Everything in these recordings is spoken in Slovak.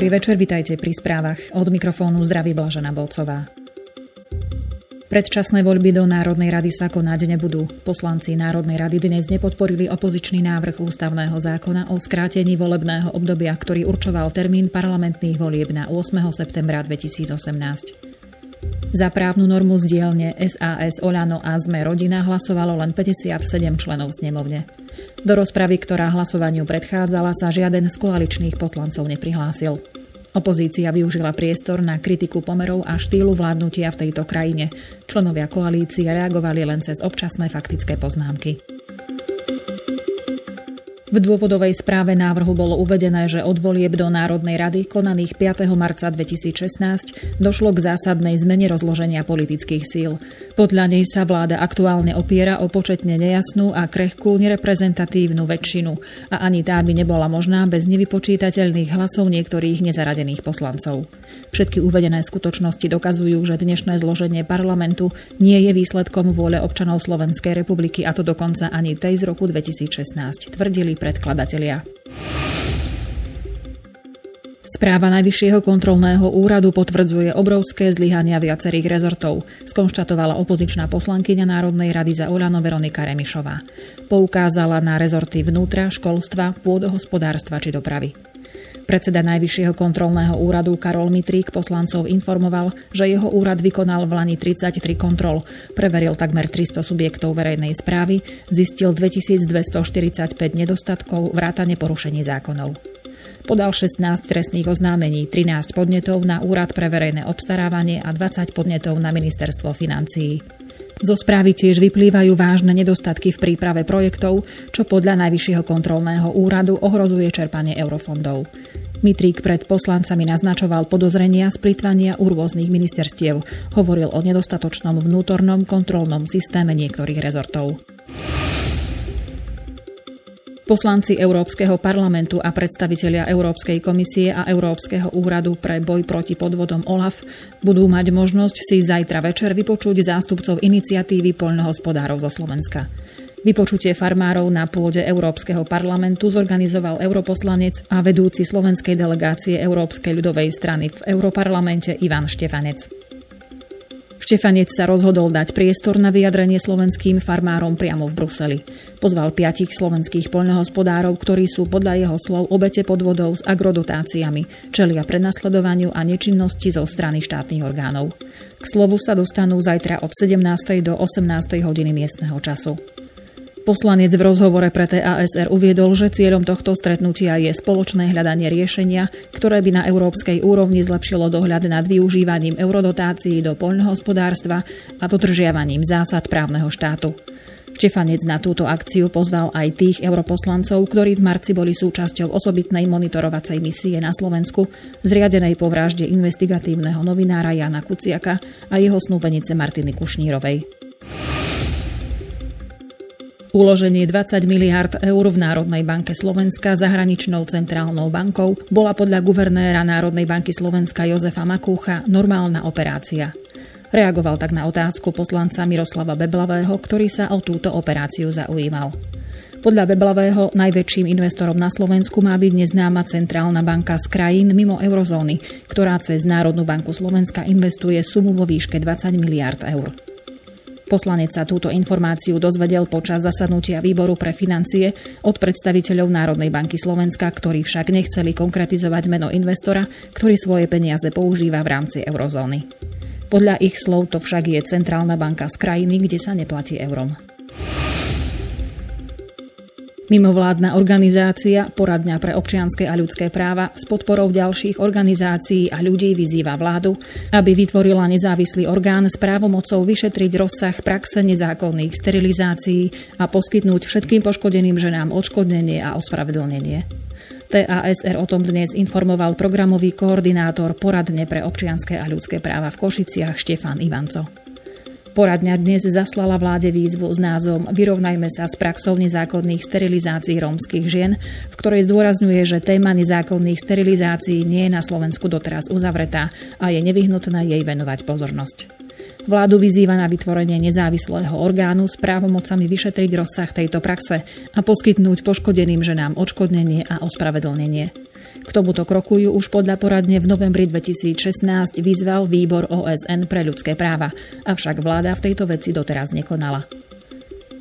Dobrý večer, vitajte pri správach. Od mikrofónu zdraví Blažena Bolcová. Predčasné voľby do Národnej rady sa konať nebudú. Poslanci Národnej rady dnes nepodporili opozičný návrh ústavného zákona o skrátení volebného obdobia, ktorý určoval termín parlamentných volieb na 8. septembra 2018. Za právnu normu z dielne SAS Oľano a Sme rodina hlasovalo len 57 členov snemovne. Do rozpravy, ktorá hlasovaniu predchádzala, sa žiaden z koaličných poslancov neprihlásil. Opozícia využila priestor na kritiku pomerov a štýlu vládnutia v tejto krajine. Členovia koalície reagovali len cez občasné faktické poznámky. V dôvodovej správe návrhu bolo uvedené, že od volieb do Národnej rady konaných 5. marca 2016 došlo k zásadnej zmene rozloženia politických síl. Podľa nej sa vláda aktuálne opiera o početne nejasnú a krehkú nereprezentatívnu väčšinu a ani tá by nebola možná bez nevypočítateľných hlasov niektorých nezaradených poslancov. Všetky uvedené skutočnosti dokazujú, že dnešné zloženie parlamentu nie je výsledkom vôle občanov Slovenskej republiky a to dokonca ani tej z roku 2016, tvrdili predkladatelia. Správa Najvyššieho kontrolného úradu potvrdzuje obrovské zlyhania viacerých rezortov, skonštatovala opozičná poslankyňa Národnej rady za Oľano Veronika Remišová. Poukázala na rezorty vnútra, školstva, pôdohospodárstva či dopravy. Predseda Najvyššieho kontrolného úradu Karol Mitrík poslancov informoval, že jeho úrad vykonal v Lani 33 kontrol, preveril takmer 300 subjektov verejnej správy, zistil 2245 nedostatkov, vrátane porušení zákonov. Podal 16 trestných oznámení, 13 podnetov na Úrad pre verejné obstarávanie a 20 podnetov na Ministerstvo financií. Zo správy tiež vyplývajú vážne nedostatky v príprave projektov, čo podľa Najvyššieho kontrolného úradu ohrozuje čerpanie eurofondov. Mitrík pred poslancami naznačoval podozrenia z plitvania u rôznych ministerstiev. Hovoril o nedostatočnom vnútornom kontrolnom systéme niektorých rezortov. Poslanci Európskeho parlamentu a predstavitelia Európskej komisie a Európskeho úradu pre boj proti podvodom OLAF budú mať možnosť si zajtra večer vypočuť zástupcov iniciatívy poľnohospodárov zo Slovenska. Vypočutie farmárov na pôde Európskeho parlamentu zorganizoval europoslanec a vedúci slovenskej delegácie Európskej ľudovej strany v Európarlamente Ivan Štefanec. Štefanec sa rozhodol dať priestor na vyjadrenie slovenským farmárom priamo v Bruseli. Pozval piatich slovenských poľnohospodárov, ktorí sú podľa jeho slov obete podvodov s agrodotáciami, čelia prenasledovaniu a nečinnosti zo strany štátnych orgánov. K slovu sa dostanú zajtra od 17. do 18. hodiny miestneho času. Poslanec v rozhovore pre TASR uviedol, že cieľom tohto stretnutia je spoločné hľadanie riešenia, ktoré by na európskej úrovni zlepšilo dohľad nad využívaním eurodotácií do poľnohospodárstva a dodržiavaním zásad právneho štátu. Štefanec na túto akciu pozval aj tých europoslancov, ktorí v marci boli súčasťou osobitnej monitorovacej misie na Slovensku, zriadenej po vražde investigatívneho novinára Jana Kuciaka a jeho snúbenice Martiny Kušnírovej. Uloženie 20 miliard eur v Národnej banke Slovenska zahraničnou centrálnou bankou bola podľa guvernéra Národnej banky Slovenska Jozefa Makúcha normálna operácia. Reagoval tak na otázku poslanca Miroslava Beblavého, ktorý sa o túto operáciu zaujímal. Podľa Beblavého najväčším investorom na Slovensku má byť neznáma centrálna banka z krajín mimo eurozóny, ktorá cez Národnú banku Slovenska investuje sumu vo výške 20 miliard eur. Poslanec sa túto informáciu dozvedel počas zasadnutia výboru pre financie od predstaviteľov Národnej banky Slovenska, ktorí však nechceli konkretizovať meno investora, ktorý svoje peniaze používa v rámci eurozóny. Podľa ich slov to však je centrálna banka z krajiny, kde sa neplatí eurom. Mimovládna organizácia Poradňa pre občianske a ľudské práva s podporou ďalších organizácií a ľudí vyzýva vládu, aby vytvorila nezávislý orgán s právomocou vyšetriť rozsah praxe nezákonných sterilizácií a poskytnúť všetkým poškodeným ženám odškodnenie a ospravedlnenie. TASR o tom dnes informoval programový koordinátor Poradne pre občianske a ľudské práva v Košiciach Štefan Ivanco. Poradňa dnes zaslala vláde výzvu s názvom Vyrovnajme sa s praxou nezákonných sterilizácií rómskych žien, v ktorej zdôrazňuje, že téma nezákonných sterilizácií nie je na Slovensku doteraz uzavretá a je nevyhnutné jej venovať pozornosť. Vládu vyzýva na vytvorenie nezávislého orgánu s právomocami vyšetriť rozsah tejto praxe a poskytnúť poškodeným ženám odškodnenie a ospravedlnenie. K tomuto kroku ju už podľa poradne v novembri 2016 vyzval výbor OSN pre ľudské práva, avšak vláda v tejto veci doteraz nekonala.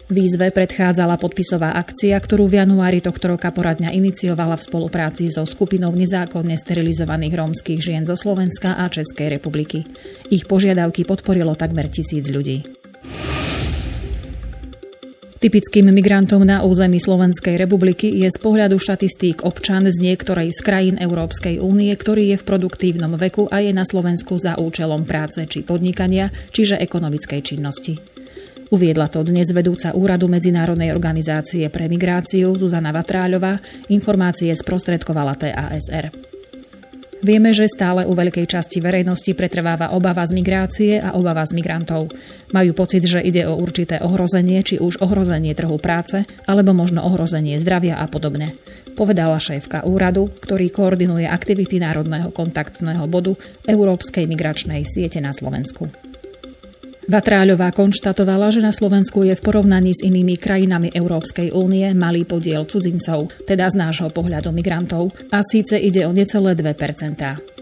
Výzve predchádzala podpisová akcia, ktorú v januári tohto roka poradňa iniciovala v spolupráci so skupinou nezákonne sterilizovaných rómskych žien zo Slovenska a Českej republiky. Ich požiadavky podporilo takmer tisíc ľudí. Typickým migrantom na území Slovenskej republiky je z pohľadu štatistík občan z niektorej z krajín Európskej únie, ktorý je v produktívnom veku a je na Slovensku za účelom práce či podnikania, čiže ekonomickej činnosti. Uviedla to dnes vedúca úradu Medzinárodnej organizácie pre migráciu Zuzana Vatráľová, informácie sprostredkovala TASR. Vieme, že stále u veľkej časti verejnosti pretrváva obava z migrácie a obava z migrantov. Majú pocit, že ide o určité ohrozenie, či už ohrozenie trhu práce, alebo možno ohrozenie zdravia a podobne. Povedala šéfka úradu, ktorý koordinuje aktivity Národného kontaktného bodu Európskej migračnej siete na Slovensku. Vatráľová konštatovala, že na Slovensku je v porovnaní s inými krajinami Európskej únie malý podiel cudzincov, teda z nášho pohľadu migrantov, a síce ide o necelé 2%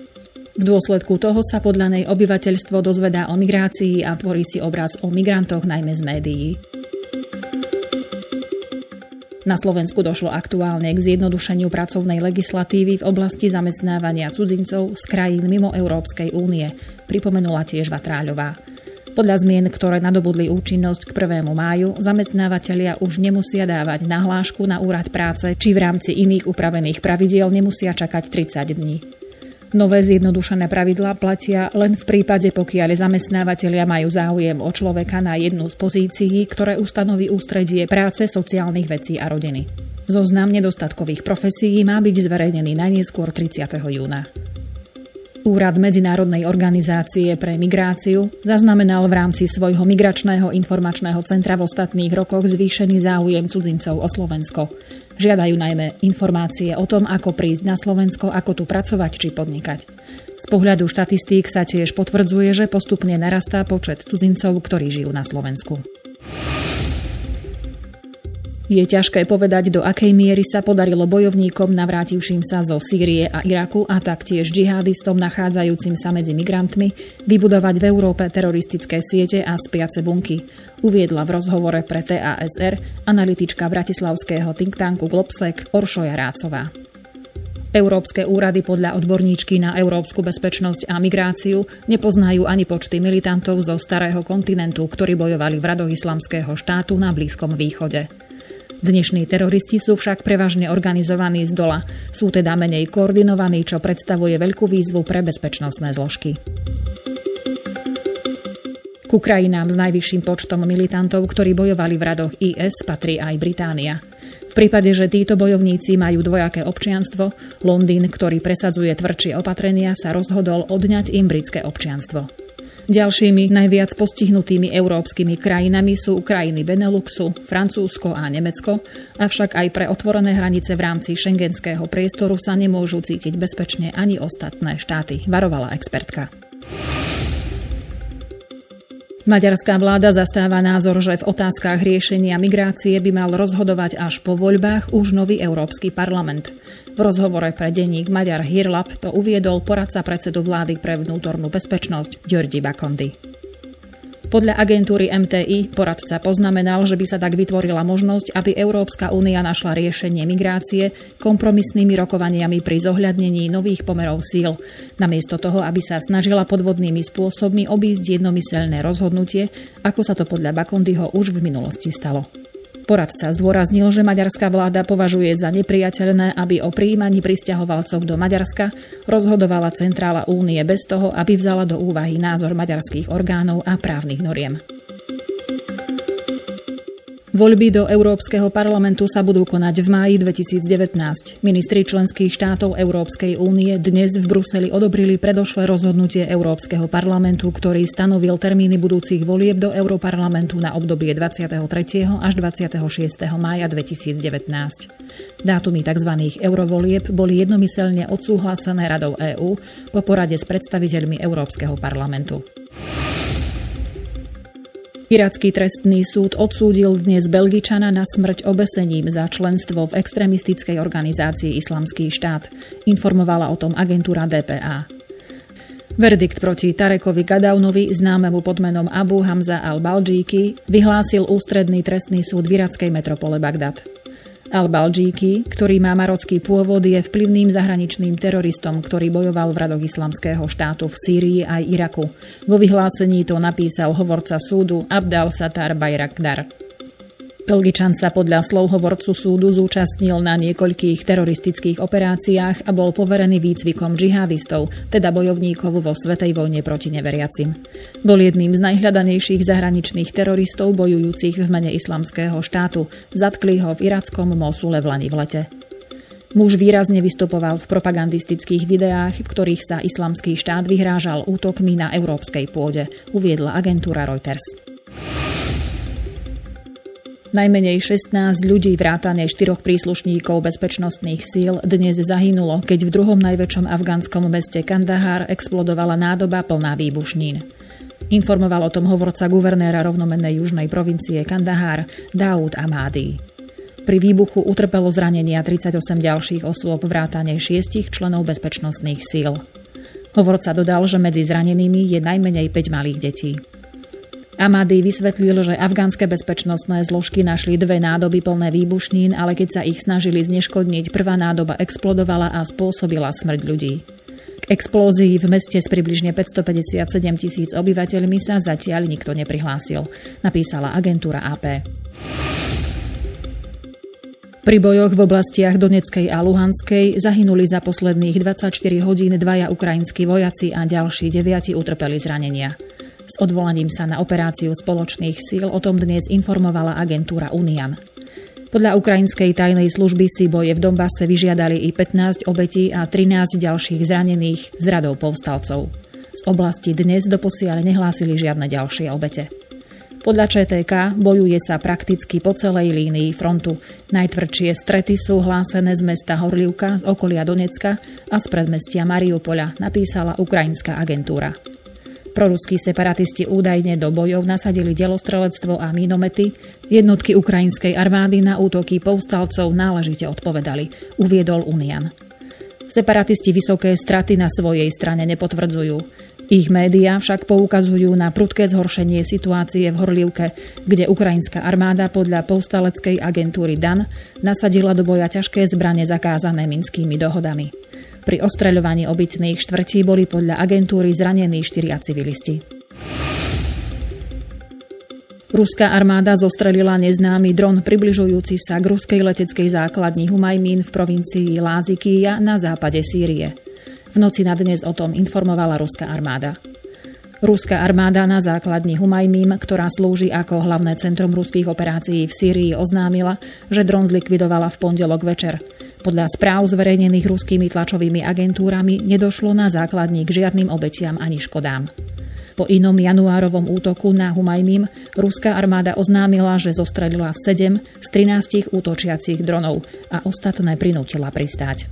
v dôsledku toho sa podľa nej obyvateľstvo dozvedá o migrácii a tvorí si obraz o migrantoch najmä z médií. Na Slovensku došlo aktuálne k zjednodušeniu pracovnej legislatívy v oblasti zamestnávania cudzincov z krajín mimo Európskej únie, pripomenula tiež Vatráľová. Podľa zmien, ktoré nadobudli účinnosť k 1. máju, zamestnávateľia už nemusia dávať nahlášku na úrad práce, či v rámci iných upravených pravidiel nemusia čakať 30 dní. Nové zjednodušené pravidlá platia len v prípade, pokiaľ zamestnávateľia majú záujem o človeka na jednu z pozícií, ktoré ustanoví ústredie práce, sociálnych vecí a rodiny. Zoznam nedostatkových profesí má byť zverejnený najnieskôr 30. júna. Úrad Medzinárodnej organizácie pre migráciu zaznamenal v rámci svojho migračného informačného centra v ostatných rokoch zvýšený záujem cudzincov o Slovensko. Žiadajú najmä informácie o tom, ako prísť na Slovensko, ako tu pracovať či podnikať. Z pohľadu štatistík sa tiež potvrdzuje, že postupne narastá počet cudzincov, ktorí žijú na Slovensku. Je ťažké povedať, do akej miery sa podarilo bojovníkom navrátivším sa zo Sýrie a Iraku a taktiež džihadistom nachádzajúcim sa medzi migrantmi vybudovať v Európe teroristické siete a spiace bunky. Uviedla v rozhovore pre TASR analytička bratislavského think tanku Globsec Oršoja Rácová. Európske úrady podľa odborníčky na európsku bezpečnosť a migráciu nepoznajú ani počty militantov zo starého kontinentu, ktorí bojovali v radoch islamského štátu na Blízkom východe. Dnešní teroristi sú však prevažne organizovaní z dola. Sú teda menej koordinovaní, čo predstavuje veľkú výzvu pre bezpečnostné zložky. Ku krajinám s najvyšším počtom militantov, ktorí bojovali v radoch IS, patrí aj Británia. V prípade, že títo bojovníci majú dvojaké občianstvo, Londýn, ktorý presadzuje tvrdšie opatrenia, sa rozhodol odňať im britské občianstvo. Ďalšími najviac postihnutými európskymi krajinami sú krajiny Beneluxu, Francúzsko a Nemecko, avšak aj pre otvorené hranice v rámci šengenského priestoru sa nemôžu cítiť bezpečne ani ostatné štáty, varovala expertka. Maďarská vláda zastáva názor, že v otázkach riešenia migrácie by mal rozhodovať až po voľbách už nový Európsky parlament. V rozhovore pre denník Maďar Hirlap to uviedol poradca predsedu vlády pre vnútornú bezpečnosť Ďordi Bakondy. Podľa agentúry MTI poradca poznamenal, že by sa tak vytvorila možnosť, aby Európska únia našla riešenie migrácie kompromisnými rokovaniami pri zohľadnení nových pomerov síl, namiesto toho, aby sa snažila podvodnými spôsobmi obísť jednomyselné rozhodnutie, ako sa to podľa Bakondyho už v minulosti stalo. Poradca zdôraznil, že maďarská vláda považuje za nepriateľné, aby o príjmaní pristahovalcov do Maďarska rozhodovala Centrála únie bez toho, aby vzala do úvahy názor maďarských orgánov a právnych noriem. Voľby do Európskeho parlamentu sa budú konať v máji 2019. Ministri členských štátov Európskej únie dnes v Bruseli odobrili predošlé rozhodnutie Európskeho parlamentu, ktorý stanovil termíny budúcich volieb do Európarlamentu na obdobie 23. až 26. mája 2019. Dátumy tzv. eurovolieb boli jednomyselne odsúhlasené Radou EÚ po porade s predstaviteľmi Európskeho parlamentu. Iracký trestný súd odsúdil dnes Belgičana na smrť obesením za členstvo v extrémistickej organizácii Islamský štát. Informovala o tom agentúra DPA. Verdikt proti Tarekovi Gadaunovi, známemu pod menom Abu Hamza al-Baljíky, vyhlásil ústredný trestný súd v irackej metropole Bagdad. Al-Baljíky, ktorý má marocký pôvod, je vplyvným zahraničným teroristom, ktorý bojoval v radoch islamského štátu v Sýrii aj Iraku. Vo vyhlásení to napísal hovorca súdu Abdal Satar Bayrakdar. Belgičan sa podľa slov hovorcu súdu zúčastnil na niekoľkých teroristických operáciách a bol poverený výcvikom džihadistov, teda bojovníkov vo Svetej vojne proti neveriacim. Bol jedným z najhľadanejších zahraničných teroristov bojujúcich v mene islamského štátu. Zatkli ho v irackom Mosule v Lani v lete. Muž výrazne vystupoval v propagandistických videách, v ktorých sa islamský štát vyhrážal útokmi na európskej pôde, uviedla agentúra Reuters. Najmenej 16 ľudí vrátane štyroch príslušníkov bezpečnostných síl dnes zahynulo, keď v druhom najväčšom afgánskom meste Kandahar explodovala nádoba plná výbušnín. Informoval o tom hovorca guvernéra rovnomennej južnej provincie Kandahar Daud Amadi. Pri výbuchu utrpelo zranenia 38 ďalších osôb vrátane šiestich členov bezpečnostných síl. Hovorca dodal, že medzi zranenými je najmenej 5 malých detí. Amady vysvetlil, že afgánske bezpečnostné zložky našli dve nádoby plné výbušnín, ale keď sa ich snažili zneškodniť, prvá nádoba explodovala a spôsobila smrť ľudí. K explózii v meste s približne 557 tisíc obyvateľmi sa zatiaľ nikto neprihlásil, napísala agentúra AP. Pri bojoch v oblastiach Doneckej a Luhanskej zahynuli za posledných 24 hodín dvaja ukrajinskí vojaci a ďalší deviati utrpeli zranenia. S odvolaním sa na operáciu spoločných síl o tom dnes informovala agentúra Unian. Podľa ukrajinskej tajnej služby si boje v Dombase vyžiadali i 15 obetí a 13 ďalších zranených z radou povstalcov. Z oblasti dnes doposiaľ nehlásili žiadne ďalšie obete. Podľa ČTK bojuje sa prakticky po celej línii frontu. Najtvrdšie strety sú hlásené z mesta Horlivka, z okolia Donecka a z predmestia Mariupola, napísala ukrajinská agentúra. Proruskí separatisti údajne do bojov nasadili delostrelectvo a mínomety. Jednotky ukrajinskej armády na útoky povstalcov náležite odpovedali, uviedol Unian. Separatisti vysoké straty na svojej strane nepotvrdzujú. Ich médiá však poukazujú na prudké zhoršenie situácie v Horlivke, kde ukrajinská armáda podľa povstaleckej agentúry DAN nasadila do boja ťažké zbranie zakázané minskými dohodami. Pri ostreľovaní obytných štvrtí boli podľa agentúry zranení štyria civilisti. Ruská armáda zostrelila neznámy dron približujúci sa k ruskej leteckej základni Humajmín v provincii Lázikýja na západe Sýrie. V noci na dnes o tom informovala ruská armáda. Ruská armáda na základni Humajmím, ktorá slúži ako hlavné centrum ruských operácií v Sýrii, oznámila, že dron zlikvidovala v pondelok večer – podľa správ zverejnených ruskými tlačovými agentúrami nedošlo na základní k žiadnym obetiam ani škodám. Po inom januárovom útoku na Humajmím ruská armáda oznámila, že zostrelila 7 z 13 útočiacich dronov a ostatné prinútila pristáť.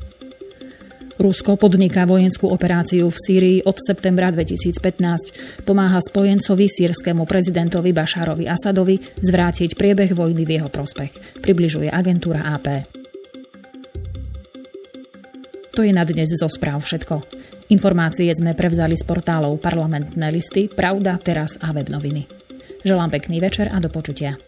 Rusko podniká vojenskú operáciu v Sýrii od septembra 2015. Pomáha spojencovi sírskému prezidentovi Bašárovi Asadovi zvrátiť priebeh vojny v jeho prospech, približuje agentúra AP. To je na dnes zo správ všetko. Informácie sme prevzali z portálov parlamentné listy, Pravda, Teraz a web noviny. Želám pekný večer a do počutia.